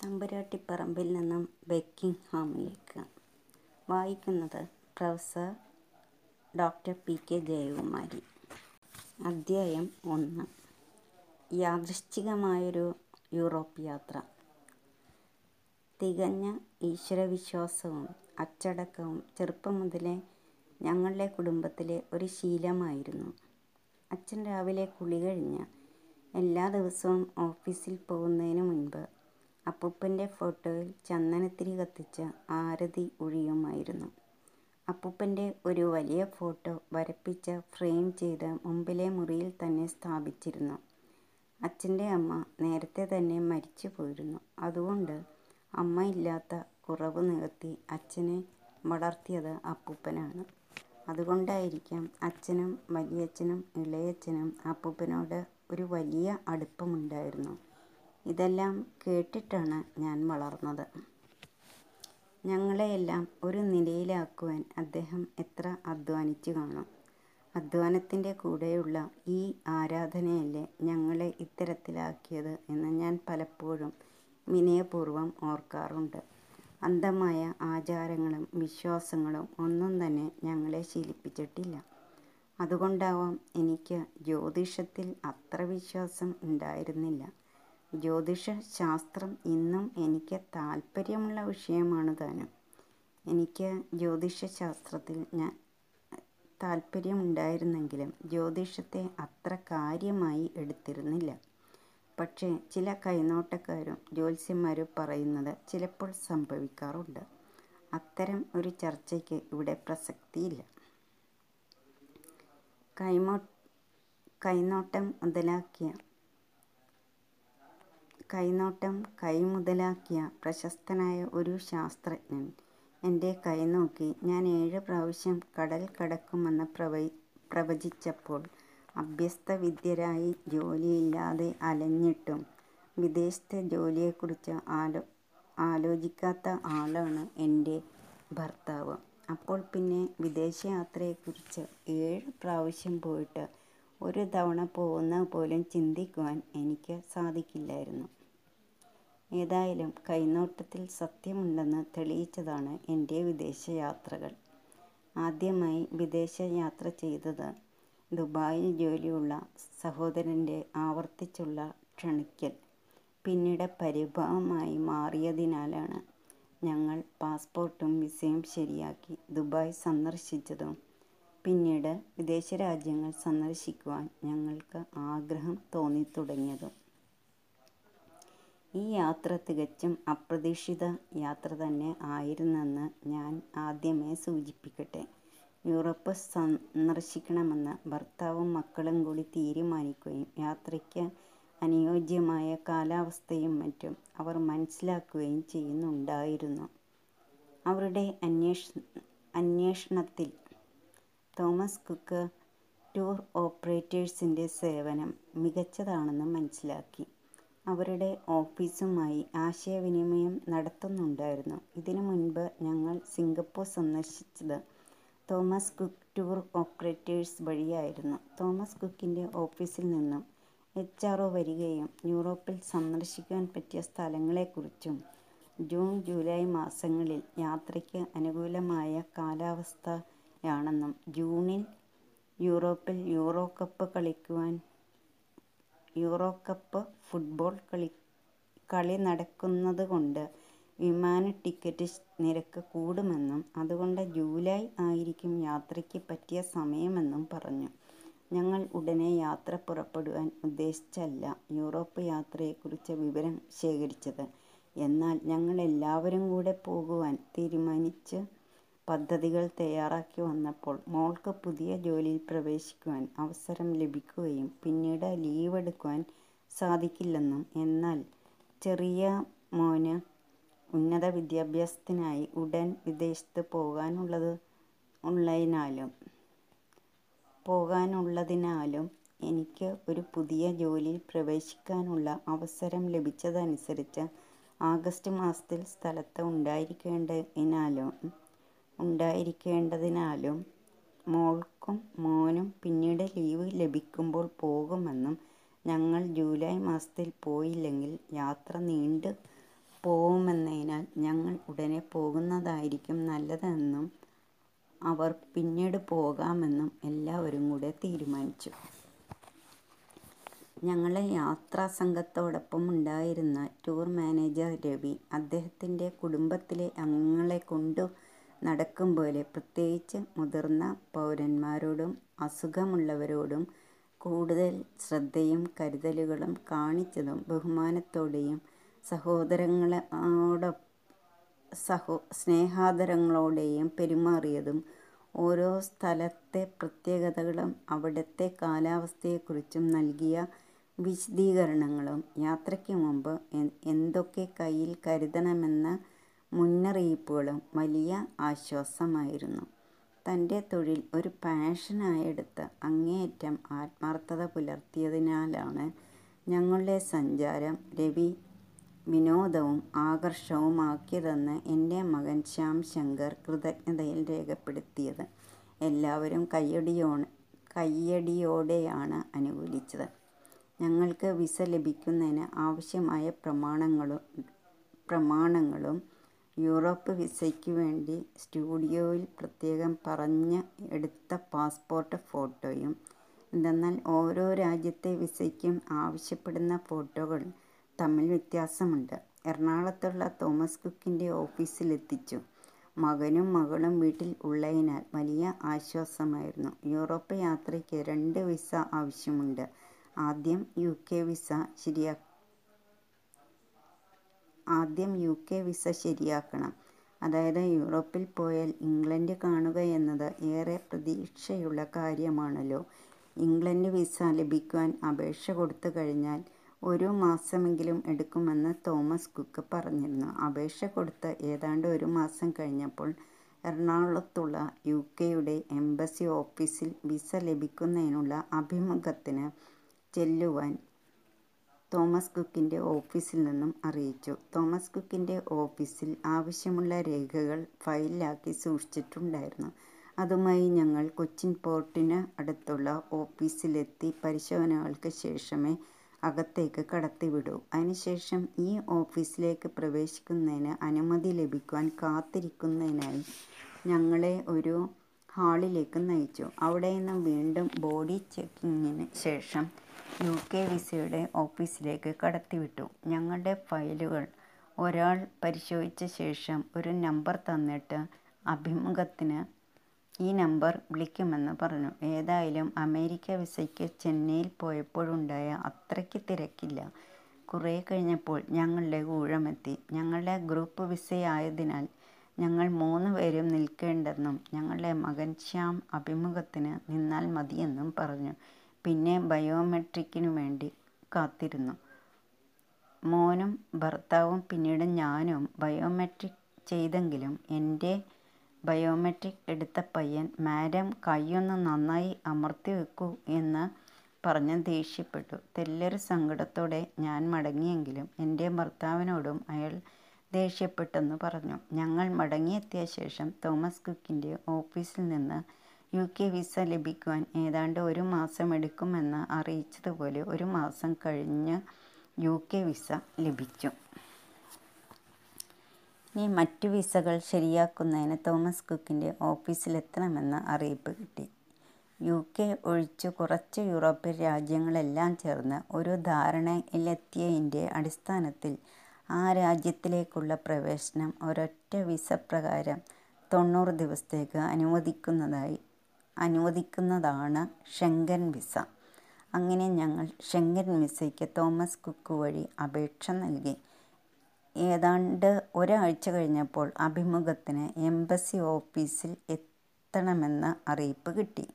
തമ്പുരാട്ടിപ്പറമ്പിൽ നിന്നും ബക്കിംഗ്ഹാമിലേക്ക് വായിക്കുന്നത് professor doctor P K Jayakumari. അദ്ധ്യായം ഒന്ന്. യാദൃശ്ചികമായൊരു യൂറോപ്പ് യാത്ര. തികഞ്ഞ ഈശ്വരവിശ്വാസവും അച്ചടക്കവും ചെറുപ്പം മുതലേ ഞങ്ങളുടെ കുടുംബത്തിലെ ഒരു ശീലമായിരുന്നു. അച്ഛൻ രാവിലെ കുളി കഴിഞ്ഞ് എല്ലാ ദിവസവും ഓഫീസിൽ പോകുന്നതിന് മുൻപ് അപ്പൂപ്പന്റെ ഫോട്ടോയിൽ ചന്ദനത്തിരി കത്തിച്ച ആരതി ഉഴിയുമായിരുന്നു. അപ്പൂപ്പന്റെ ഒരു വലിയ ഫോട്ടോ വരപ്പിച്ച ഫ്രെയിം ചെയ്ത് മുമ്പിലെ മുറിയിൽ തന്നെ സ്ഥാപിച്ചിരുന്നു. അച്ഛന്റെ അമ്മ നേരത്തെ തന്നെ മരിച്ചു പോയിരുന്നു. അതുകൊണ്ട് അമ്മ ഇല്ലാത്ത കുറവ് നികത്തി അച്ഛനെ വളർത്തിയത് അപ്പൂപ്പനാണ്. അതുകൊണ്ടായിരിക്കാം അച്ഛനും വലിയച്ഛനും ഇളയച്ഛനും അപ്പൂപ്പനോട് ഒരു വലിയ അടുപ്പമുണ്ടായിരുന്നു. ഇതെല്ലാം കേട്ടിട്ടാണ് ഞാൻ വളർന്നത്. ഞങ്ങളെയെല്ലാം ഒരു നിലയിലാക്കുവാൻ അദ്ദേഹം എത്ര അധ്വാനിച്ചു കാണും. അധ്വാനത്തിന്റെ കൂടെയുള്ള ഈ ആരാധനയല്ലേ ഞങ്ങളെ ഇത്തരത്തിലാക്കിയത് എന്ന് ഞാൻ പലപ്പോഴും വിനയപൂർവം ഓർക്കാറുണ്ട്. അന്ധമായ ആചാരങ്ങളും വിശ്വാസങ്ങളും ഒന്നും തന്നെ ഞങ്ങളെ ശീലിപ്പിച്ചിട്ടില്ല. അതുകൊണ്ടാവാം എനിക്ക് ജ്യോതിഷത്തിൽ അത്ര വിശ്വാസം ഉണ്ടായിരുന്നില്ല. ജ്യോതിഷശാസ്ത്രം ഇന്നും എനിക്ക് താല്പര്യമുള്ള വിഷയമാണ് താനും എനിക്ക് ജ്യോതിഷ ശാസ്ത്രത്തിൽ ഞാൻ താല്പര്യമുണ്ടായിരുന്നെങ്കിലും ജ്യോതിഷത്തെ അത്ര കാര്യമായി എടുത്തിരുന്നില്ല. പക്ഷേ ചില കൈനോട്ടക്കാരും ജ്യോത്സ്യന്മാരും പറയുന്നത് ചിലപ്പോൾ സംഭവിക്കാറുണ്ട്. അത്തരം ഒരു ചർച്ചയ്ക്ക് ഇവിടെ പ്രസക്തിയില്ല. കൈമോ കൈനോട്ടം കൈമുതലാക്കിയ പ്രശസ്തനായ ഒരു ശാസ്ത്രജ്ഞൻ എന്റെ കൈ നോക്കി ഞാൻ ഏഴ് പ്രാവശ്യം കടൽ കടക്കുമെന്ന് പ്രവചിച്ചപ്പോൾ അഭ്യസ്തവിദ്യരായി ജോലിയില്ലാതെ അലഞ്ഞിട്ടും വിദേശത്തെ ജോലിയെക്കുറിച്ച് ആലോ ആലോചിക്കാത്ത ആളാണ് എന്റെ ഭർത്താവ്. അപ്പോൾ പിന്നെ വിദേശയാത്രയെക്കുറിച്ച് ഏഴ് പ്രാവശ്യം പോയിട്ട് ഒരു തവണ പോകുന്ന പോലും ചിന്തിക്കുവാൻ എനിക്ക് സാധിക്കില്ലായിരുന്നു. ഏതായാലും കൈനോട്ടത്തിൽ സത്യമുണ്ടെന്ന് തെളിയിച്ചതാണ് എന്റെ വിദേശയാത്രകൾ. ആദ്യമായി വിദേശയാത്ര ചെയ്തത് ദുബായിൽ ജോലിയുള്ള സഹോദരന്റെ ആവർത്തിച്ചുള്ള ക്ഷണിക്കൽ പിന്നീട് പരിഭവമായി മാറിയതിനാലാണ്. ഞങ്ങൾ പാസ്പോർട്ടും വിസയും ശരിയാക്കി ദുബായ് സന്ദർശിച്ചതും പിന്നീട് വിദേശ രാജ്യങ്ങൾ സന്ദർശിക്കുവാൻ ഞങ്ങൾക്ക് ആഗ്രഹം തോന്നിത്തുടങ്ങിയതും. ഈ യാത്ര തികച്ചും അപ്രതീക്ഷിത യാത്ര തന്നെ ആയിരുന്നെന്ന് ഞാൻ ആദ്യമേ സൂചിപ്പിക്കട്ടെ. യൂറോപ്പ് സന്ദർശിക്കണമെന്ന് ഭർത്താവും മക്കളും കൂടി തീരുമാനിക്കുകയും യാത്രയ്ക്ക് അനുയോജ്യമായ കാലാവസ്ഥയും മറ്റും അവർ മനസ്സിലാക്കുകയും ചെയ്യുന്നുണ്ടായിരുന്നു. അവരുടെ അന്വേഷണത്തിൽ തോമസ് കുക്ക് ടൂർ ഓപ്പറേറ്റേഴ്സിന്റെ സേവനം മികച്ചതാണെന്ന് മനസ്സിലാക്കി. അവരുടെ ഓഫീസുമായി ആശയവിനിമയം നടത്തുന്നുണ്ടായിരുന്നു. ഇതിനു മുൻപ് ഞങ്ങൾ സിംഗപ്പൂർ സന്ദർശിച്ചത് തോമസ് കുക്ക് ടൂർ ഓപ്പറേറ്റേഴ്സ് വഴിയായിരുന്നു. തോമസ് കുക്കിന്റെ ഓഫീസിൽ നിന്നും എച്ച് ആർ ഒ വരികയും യൂറോപ്പിൽ സന്ദർശിക്കാൻ പറ്റിയ സ്ഥലങ്ങളെക്കുറിച്ചും ജൂൺ ജൂലൈ മാസങ്ങളിൽ യാത്രയ്ക്ക് അനുകൂലമായ കാലാവസ്ഥയാണെന്നും ജൂണിൽ യൂറോപ്പിൽ യൂറോകപ്പ് ഫുട്ബോൾ കളി നടക്കുന്നതുകൊണ്ട് വിമാന ടിക്കറ്റ് നിരക്ക് കൂടുമെന്നും അതുകൊണ്ട് ജൂലൈ ആയിരിക്കും യാത്രയ്ക്ക് പറ്റിയ സമയമെന്നും പറഞ്ഞു. ഞങ്ങൾ ഉടനെ യാത്ര പുറപ്പെടുവാൻ ഉദ്ദേശിച്ചല്ല യൂറോപ്പ് യാത്രയെക്കുറിച്ച് വിവരം ശേഖരിച്ചത്. എന്നാൽ ഞങ്ങളെല്ലാവരും കൂടെ പോകുവാൻ തീരുമാനിച്ച് പദ്ധതികൾ തയ്യാറാക്കി വന്നപ്പോൾ മോൾക്ക് പുതിയ ജോലിയിൽ പ്രവേശിക്കുവാൻ അവസരം ലഭിക്കുകയും പിന്നീട് ലീവ് എടുക്കുവാൻ സാധിക്കില്ലെന്നും എന്നാൽ ചെറിയ മോന് ഉന്നത വിദ്യാഭ്യാസത്തിനായി ഉടൻ വിദേശത്ത് പോകാനുള്ളത് ഉള്ളതിനാലും പോകാനുള്ളതിനാലും എനിക്ക് ഒരു പുതിയ ജോലിയിൽ പ്രവേശിക്കാനുള്ള അവസരം ലഭിച്ചതനുസരിച്ച് ആഗസ്റ്റ് മാസത്തിൽ സ്ഥലത്ത് ഉണ്ടായിരിക്കേണ്ടതിനാലും മോൾക്കും മോനും പിന്നീട് ലീവ് ലഭിക്കുമ്പോൾ പോകുമെന്നും ഞങ്ങൾ ജൂലൈ മാസത്തിൽ പോയില്ലെങ്കിൽ യാത്ര നീണ്ടു പോവുമെന്നതിനാൽ ഞങ്ങൾ ഉടനെ പോകുന്നതായിരിക്കും നല്ലതെന്നും അവർ പിന്നീട് പോകാമെന്നും എല്ലാവരും കൂടെ തീരുമാനിച്ചു. ഞങ്ങളെ യാത്രാ സംഘത്തോടൊപ്പം ഉണ്ടായിരുന്ന ടൂർ മാനേജർ രവി, അദ്ദേഹത്തിന്റെ കുടുംബത്തിലെ അംഗങ്ങളെ കൊണ്ടു നടക്കും പോലെ പ്രത്യേകിച്ച് മുതിർന്ന പൗരന്മാരോടും അസുഖമുള്ളവരോടും കൂടുതൽ ശ്രദ്ധയും കരുതലുകളും കാണിച്ചതും ബഹുമാനത്തോടെയും സ്നേഹാദരങ്ങളോടെയും പെരുമാറിയതും ഓരോ സ്ഥലത്തെ പ്രത്യേകതകളും അവിടുത്തെ കാലാവസ്ഥയെക്കുറിച്ചും നൽകിയ വിശദീകരണങ്ങളും യാത്രയ്ക്ക് മുമ്പ് എന്തൊക്കെ കയ്യിൽ കരുതണമെന്ന മുന്നറിയിപ്പുകളും വലിയ ആശ്വാസമായിരുന്നു. തന്റെ തൊഴിൽ ഒരു പാഷനായെടുത്ത് അങ്ങേയറ്റം ആത്മാർത്ഥത പുലർത്തിയതിനാലാണ് ഞങ്ങളുടെ സഞ്ചാരം രവി വിനോദവും ആകർഷവുമാക്കിയതെന്ന് എന്റെ മകൻ ശ്യാം ശങ്കർ കൃതജ്ഞതയിൽ രേഖപ്പെടുത്തിയത് എല്ലാവരും കയ്യടിയോ കയ്യടിയോടെയാണ് അനുകൂലിച്ചത്. ഞങ്ങൾക്ക് വിസ ലഭിക്കുന്നതിന് ആവശ്യമായ പ്രമാണങ്ങളും പ്രമാണങ്ങളും യൂറോപ്പ് വിസയ്ക്ക് വേണ്ടി സ്റ്റുഡിയോയിൽ പ്രത്യേകം പറഞ്ഞ് എടുത്ത പാസ്പോർട്ട് ഫോട്ടോയും. എന്തെന്നാൽ ഓരോ രാജ്യത്തെ വിസയ്ക്കും ആവശ്യപ്പെടുന്ന ഫോട്ടോകൾ തമ്മിൽ വ്യത്യാസമുണ്ട്. എറണാകുളത്തുള്ള തോമസ് കുക്കിന്റെ ഓഫീസിലെത്തിച്ചു. മകനും മകളും വീട്ടിൽ ഉള്ളതിനാൽ വലിയ ആശ്വാസമായിരുന്നു. യൂറോപ്പ് യാത്രയ്ക്ക് രണ്ട് വിസ ആവശ്യമുണ്ട്. ആദ്യം യു കെ വിസ ശരിയാക്കണം. അതായത് യൂറോപ്പിൽ പോയാൽ ഇംഗ്ലണ്ട് കാണുക എന്നത് ഏറെ പ്രതീക്ഷയുള്ള കാര്യമാണല്ലോ. ഇംഗ്ലണ്ട് വിസ ലഭിക്കുവാൻ അപേക്ഷ കൊടുത്തു കഴിഞ്ഞാൽ ഒരു മാസമെങ്കിലും എടുക്കുമെന്ന് തോമസ് കുക്ക് പറഞ്ഞിരുന്നു. അപേക്ഷ കൊടുത്ത് ഏതാണ്ട് ഒരു മാസം കഴിഞ്ഞപ്പോൾ എറണാകുളത്തുള്ള യു കെയുടെ എംബസി ഓഫീസിൽ വിസ ലഭിക്കുന്നതിനുള്ള അഭിമുഖത്തിന് ചെല്ലുവാൻ തോമസ് കുക്കിന്റെ ഓഫീസിൽ നിന്നും അറിയിച്ചു. തോമസ് കുക്കിന്റെ ഓഫീസിൽ ആവശ്യമുള്ള രേഖകൾ ഫയലിലാക്കി സൂക്ഷിച്ചിട്ടുണ്ടായിരുന്നു. അതുമായി ഞങ്ങൾ കൊച്ചിൻ പോർട്ടിന് അടുത്തുള്ള ഓഫീസിലെത്തി. പരിശോധനകൾക്ക് ശേഷമേ അകത്തേക്ക് കടത്തിവിടൂ. അതിനുശേഷം ഈ ഓഫീസിലേക്ക് പ്രവേശിക്കുന്നതിന് അനുമതി ലഭിക്കുവാൻ കാത്തിരിക്കുന്നതിനായി ഞങ്ങളെ ഒരു ഹാളിലേക്ക് നയിച്ചു. അവിടെ നിന്ന് വീണ്ടും ബോഡി ചെക്കിങ്ങിന് ശേഷം യുകെ വിസയുടെ ഓഫീസിലേക്ക് കടത്തിവിട്ടു. ഞങ്ങളുടെ ഫയലുകൾ ഒരാൾ പരിശോധിച്ച ശേഷം ഒരു നമ്പർ തന്നിട്ട് അഭിമുഖത്തിന് ഈ നമ്പർ വിളിക്കുമെന്ന് പറഞ്ഞു. ഏതായാലും അമേരിക്ക വിസയ്ക്ക് ചെന്നൈയിൽ പോയപ്പോഴുണ്ടായ അത്രയ്ക്ക് തിരക്കില്ല. കുറെ കഴിഞ്ഞപ്പോൾ ഞങ്ങളുടെ ഊഴമെത്തി. ഞങ്ങളുടെ ഗ്രൂപ്പ് വിസയായതിനാൽ ഞങ്ങൾ മൂന്നുപേരും നിൽക്കേണ്ടെന്നും ഞങ്ങളുടെ മകൻ ശ്യാം അഭിമുഖത്തിന് നിന്നാൽ മതിയെന്നും പറഞ്ഞു. പിന്നെ ബയോമെട്രിക്കിനു വേണ്ടി കാത്തിരുന്നു. മോനും ഭർത്താവും പിന്നീട് ഞാനും ബയോമെട്രിക് ചെയ്തെങ്കിലും എന്റെ ബയോമെട്രിക് എടുത്ത പയ്യൻ "മാഡം കൈയൊന്ന് നന്നായി അമർത്തി വെക്കൂ എന്ന് പറഞ്ഞ് ദേഷ്യപ്പെട്ടു. തെല്ലൊരു സങ്കടത്തോടെ ഞാൻ മടങ്ങിയെങ്കിലും എന്റെ ഭർത്താവിനോടും അയാൾ ദേഷ്യപ്പെട്ടെന്ന് പറഞ്ഞു. ഞങ്ങൾ മടങ്ങിയെത്തിയ ശേഷം തോമസ് കുക്കിന്റെ ഓഫീസിൽ നിന്ന് യുകെ വിസ ലഭിക്കുവാൻ ഏതാണ്ട് ഒരു മാസം മാസമെടുക്കുമെന്ന് അറിയിച്ചതുപോലെ ഒരു മാസം കഴിഞ്ഞ് യു കെ വിസ ലഭിച്ചു. ഇനി മറ്റു വിസകൾ ശരിയാക്കുന്നതിന് തോമസ് കുക്കിന്റെ ഓഫീസിലെത്തണമെന്ന് അറിയിപ്പ് കിട്ടി. യു കെ ഒഴിച്ച് കുറച്ച് യൂറോപ്യൻ രാജ്യങ്ങളെല്ലാം ചേർന്ന് ഒരു ധാരണയിലെത്തിയതിന്റെ അടിസ്ഥാനത്തിൽ ആ രാജ്യത്തിലേക്കുള്ള പ്രവേശനം ഒരൊറ്റ വിസ പ്രകാരം തൊണ്ണൂറ് ദിവസത്തേക്ക് അനുവദിക്കുന്നതാണ് ഷെങ്കൻ വിസ. അങ്ങനെ ഞങ്ങൾ ഷെങ്കൻ വിസയ്ക്ക് തോമസ് കുക്ക് വഴി അപേക്ഷ നൽകി. ഏതാണ്ട് ഒരാഴ്ച കഴിഞ്ഞപ്പോൾ അഭിമുഖത്തിന് എംബസി ഓഫീസിൽ എത്തണമെന്ന് അറിയിപ്പ് കിട്ടി.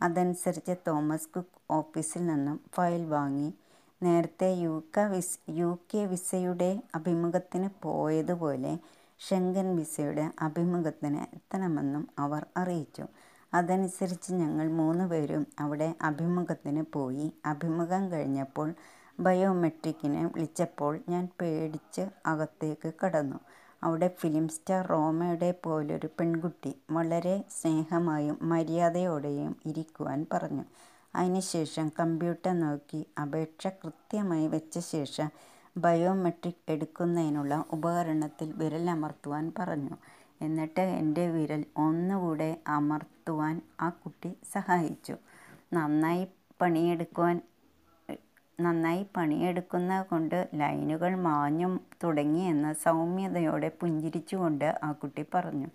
അതനുസരിച്ച് തോമസ് കുക്ക് ഓഫീസിൽ നിന്നും ഫയൽ വാങ്ങി നേരത്തെ യു കെ വിസ് യു കെ വിസയുടെ അഭിമുഖത്തിന് പോയതുപോലെ ഷെങ്കൻ വിസയുടെ അഭിമുഖത്തിന് എത്തണമെന്നും അവർ അറിയിച്ചു. അതനുസരിച്ച് ഞങ്ങൾ മൂന്ന് പേരും അവിടെ അഭിമുഖത്തിന് പോയി. അഭിമുഖം കഴിഞ്ഞപ്പോൾ ബയോമെട്രിക്കിന് വിളിച്ചപ്പോൾ ഞാൻ പേടിച്ച് അകത്തേക്ക് കടന്നു. അവിടെ ഫിലിം സ്റ്റാർ റോമയുടെ പോലൊരു പെൺകുട്ടി വളരെ സ്നേഹമായും മര്യാദയോടെയും ഇരിക്കുവാൻ പറഞ്ഞു. അതിനുശേഷം കമ്പ്യൂട്ടർ നോക്കി അപേക്ഷ കൃത്യമായി വെച്ച ശേഷം ബയോമെട്രിക് എടുക്കുന്നതിനുള്ള ഉപകരണത്തിൽ വിരലമർത്തുവാൻ പറഞ്ഞു. എന്നിട്ട് എന്റെ വിരൽ ഒന്നുകൂടെ അമർത്തുവാൻ ആ കുട്ടി സഹായിച്ചു. നന്നായി പണിയെടുക്കുവാൻ നന്നായി പണിയെടുക്കുന്ന കൊണ്ട് ലൈനുകൾ മാഞ്ഞു എന്ന സൗമ്യതയോടെ പുഞ്ചിരിച്ചുകൊണ്ട് ആ കുട്ടി പറഞ്ഞു.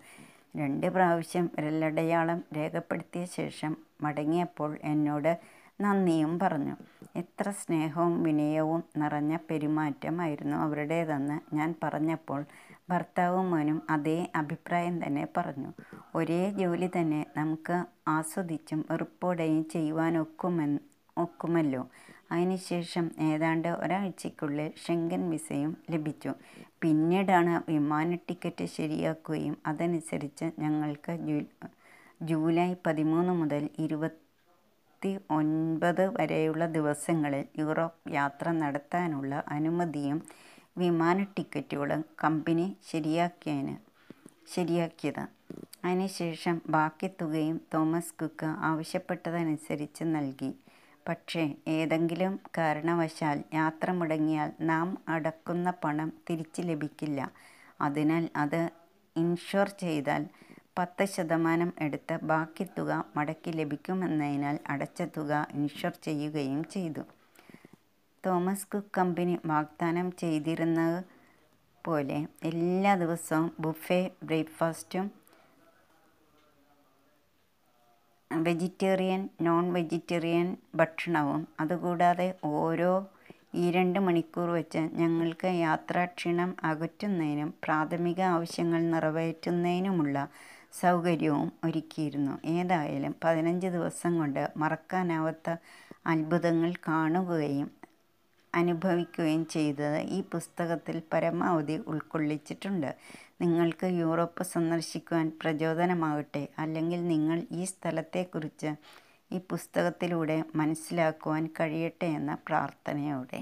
രണ്ട് പ്രാവശ്യം വിരലടയാളം രേഖപ്പെടുത്തിയ ശേഷം മടങ്ങിയപ്പോൾ എന്നോട് നന്ദിയും പറഞ്ഞു. എത്ര സ്നേഹവും വിനയവും നിറഞ്ഞ പെരുമാറ്റമായിരുന്നു അവരുടേതെന്ന് ഞാൻ പറഞ്ഞപ്പോൾ ഭർത്താവും മോനും അതേ അഭിപ്രായം തന്നെ പറഞ്ഞു. ഒരേ ജോലി തന്നെ നമുക്ക് ആസ്വദിച്ചും വെറുപ്പോടെയും ചെയ്യുവാനൊക്കുമല്ലോ. അതിനുശേഷം ഏതാണ്ട് ഒരാഴ്ചയ്ക്കുള്ളിൽ ഷെങ്കൻ വിസയും ലഭിച്ചു. പിന്നീടാണ് വിമാന ടിക്കറ്റ് ശരിയാക്കുകയും അതനുസരിച്ച് ഞങ്ങൾക്ക് ജൂലൈ പതിമൂന്ന് മുതൽ ഇരുപത്തിഒൻപത് വരെയുള്ള ദിവസങ്ങളിൽ യൂറോപ്പ് യാത്ര നടത്താനുള്ള അനുമതിയും വിമാന ടിക്കറ്റുകൾ കമ്പനി ശരിയാക്കിയതിന് ശരിയാക്കിയത്. അതിനുശേഷം ബാക്കി തുകയും തോമസ് കുക്ക് ആവശ്യപ്പെട്ടതനുസരിച്ച് നൽകി. പക്ഷേ ഏതെങ്കിലും കാരണവശാൽ യാത്ര മുടങ്ങിയാൽ നാം അടക്കുന്ന പണം തിരിച്ച് ലഭിക്കില്ല. അതിനാൽ അത് ഇൻഷുർ ചെയ്താൽ പത്ത് ശതമാനം എടുത്ത് ബാക്കി തുക മടക്കി ലഭിക്കുമെന്നതിനാൽ അടച്ച തുക ഇൻഷുർ ചെയ്യുകയും ചെയ്തു. തോമസ് കുക്ക് കമ്പനി വാഗ്ദാനം ചെയ്തിരുന്നത് പോലെ എല്ലാ ദിവസവും ബുഫേ ബ്രേക്ക്ഫാസ്റ്റും വെജിറ്റേറിയൻ നോൺ വെജിറ്റേറിയൻ ഭക്ഷണവും അതുകൂടാതെ ഓരോ ഈ രണ്ട് മണിക്കൂർ വെച്ച് ഞങ്ങൾക്ക് യാത്രാക്ഷീണം അകറ്റുന്നതിനും പ്രാഥമിക ആവശ്യങ്ങൾ നിറവേറ്റുന്നതിനുമുള്ള സൗകര്യവും ഒരുക്കിയിരുന്നു. ഏതായാലും പതിനഞ്ച് ദിവസം കൊണ്ട് മറക്കാനാവാത്ത അത്ഭുതങ്ങൾ കാണുകയും അനുഭവിക്കുകയും ചെയ്തത് ഈ പുസ്തകത്തിൽ പരമാവധി ഉൾക്കൊള്ളിച്ചിട്ടുണ്ട്. നിങ്ങൾക്ക് യൂറോപ്പ് സന്ദർശിക്കുവാൻ പ്രചോദനമാകട്ടെ. അല്ലെങ്കിൽ നിങ്ങൾ ഈ സ്ഥലത്തെക്കുറിച്ച് ഈ പുസ്തകത്തിലൂടെ മനസ്സിലാക്കുവാൻ കഴിയട്ടെ എന്ന പ്രാർത്ഥനയോടെ.